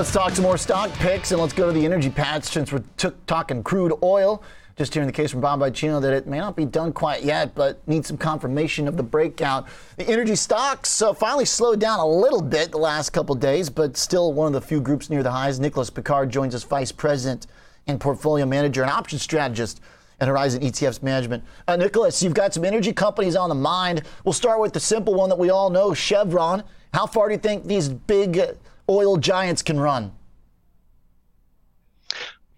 Let's talk some more stock picks and let's go to the energy patch since we're t- talking crude oil. Just hearing the case from Bob Chino that it may not be done quite yet, but needs some confirmation of the breakout. The energy stocks uh, finally slowed down a little bit the last couple days, but still one of the few groups near the highs. Nicholas Piquard joins us, Vice President and Portfolio Manager and Option Strategist at Horizon ETFs Management. Uh, Nicholas, you've got some energy companies on the mind. We'll start with the simple one that we all know, Chevron. How far do you think these big oil giants can run?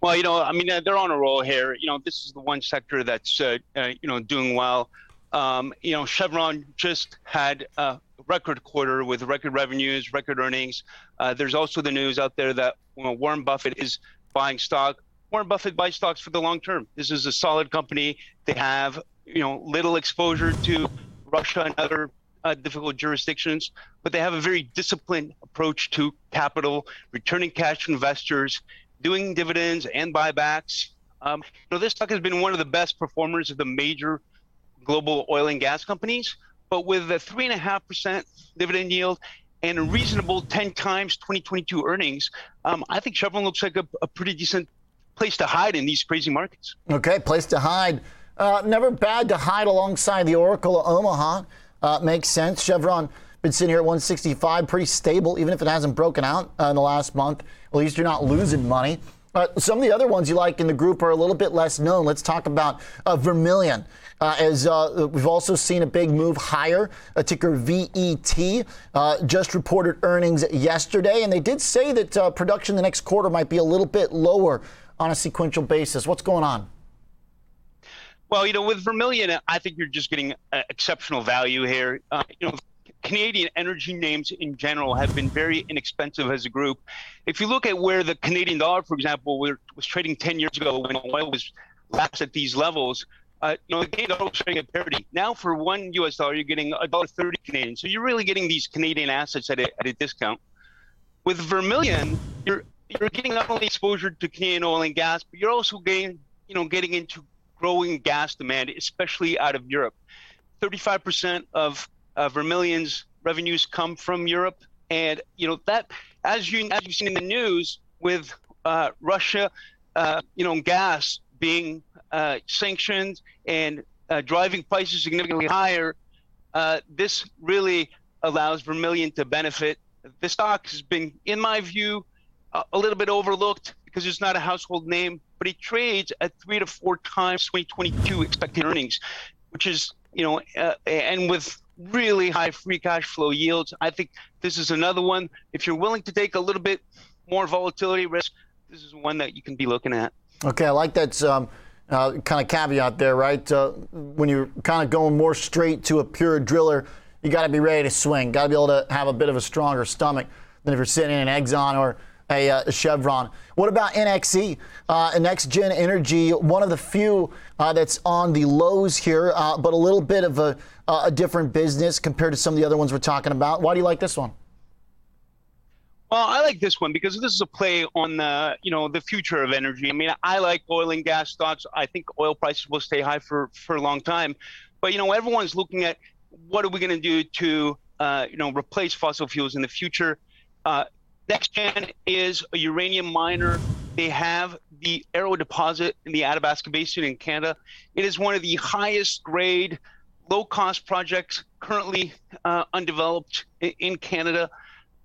Well, you know, I mean, they're on a roll here. You know, this is the one sector that's, uh, uh, you know, doing well. Um, you know, Chevron just had a record quarter with record revenues, record earnings. Uh, there's also the news out there that you know, Warren Buffett is buying stock. Warren Buffett buys stocks for the long term. This is a solid company. They have, you know, little exposure to Russia and other uh, difficult jurisdictions, but they have a very disciplined approach to capital, returning cash to investors, doing dividends and buybacks. Um, you know, this stock has been one of the best performers of the major global oil and gas companies, but with a three and a half percent dividend yield and a reasonable 10 times 2022 earnings, um, I think Chevron looks like a, a, pretty decent place to hide in these crazy markets. Okay, place to hide. Uh, never bad to hide alongside the Oracle of Omaha. Uh, makes sense. Chevron been sitting here at 165, pretty stable, even if it hasn't broken out uh, in the last month. At least you're not losing money. Uh, some of the other ones you like in the group are a little bit less known. Let's talk about uh, Vermilion. Uh, as uh, we've also seen a big move higher, a ticker VET uh, just reported earnings yesterday, and they did say that uh, production the next quarter might be a little bit lower on a sequential basis. What's going on? Well, you know, with Vermilion, I think you're just getting exceptional value here. you know, Canadian energy names in general have been very inexpensive as a group. If you look at where the Canadian dollar, for example, was trading 10 years ago when oil was last at these levels, uh, you know, the Canadian dollar was trading at parity. Now, for one U.S. dollar, you're getting a dollar thirty Canadian. So you're really getting these Canadian assets at a, at a discount. With Vermilion, you're you're getting not only exposure to Canadian oil and gas, but you're also getting, you know, getting into growing gas demand, especially out of Europe. 35% of uh, Vermilion's revenues come from Europe, and you know that as you as you've seen in the news with uh, Russia, uh, you know, gas being uh, sanctioned and uh, driving prices significantly higher, uh, this really allows Vermilion to benefit. The stock has been, in my view, a little bit overlooked because it's not a household name, but it trades at three to four times 2022 expected earnings, which is you know, uh, and with really high free cash flow yields. I think this is another one. If you're willing to take a little bit more volatility risk, this is one that you can be looking at. Okay, I like that um, uh, kind of caveat there, right? Uh, when you're kind of going more straight to a pure driller, you got to be ready to swing. Got to be able to have a bit of a stronger stomach than if you're sitting in an Exxon or a, uh, Chevron. What about NXE, uh, NexGen Energy? One of the few uh, that's on the lows here, uh, but a little bit of a, a different business compared to some of the other ones we're talking about. Why do you like this one? Well, I like this one because this is a play on the, you know, the future of energy. I mean, I like oil and gas stocks. I think oil prices will stay high for for a long time, but you know, everyone's looking at what are we going to do to, uh, you know, replace fossil fuels in the future. NexGen is a uranium miner. They have the Arrow deposit in the Athabasca Basin in Canada. It is one of the highest grade, low cost projects currently uh, undeveloped in Canada.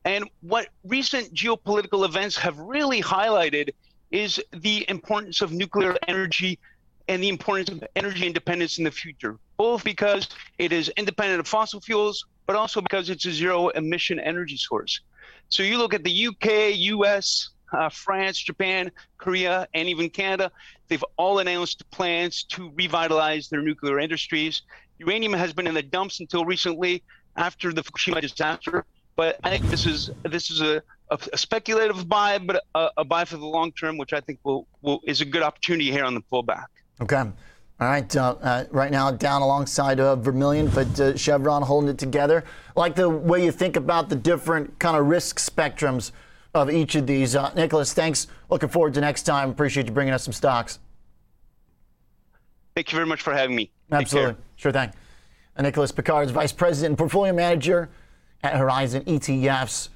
And what recent geopolitical events have really highlighted is the importance of nuclear energy and the importance of energy independence in the future, both because it is independent of fossil fuels, but also because it's a zero emission energy source. So you look at the UK, US, uh, France, Japan, Korea, and even Canada, they've all announced plans to revitalize their nuclear industries. Uranium has been in the dumps until recently after the Fukushima disaster. But I think this is this is a, a, a speculative buy, but a, a, buy for the long term, which I think will, will is a good opportunity here on the pullback. Okay. All right, uh, uh, right now down alongside uh, Vermilion, but uh, Chevron holding it together. Like the way you think about the different kind of risk spectrums of each of these. Uh, Nicholas, thanks. Looking forward to next time. Appreciate you bringing us some stocks. Thank you very much for having me. Absolutely. Sure thing. Uh, Nicholas Piquard is Vice President and Portfolio Manager at Horizon ETFs.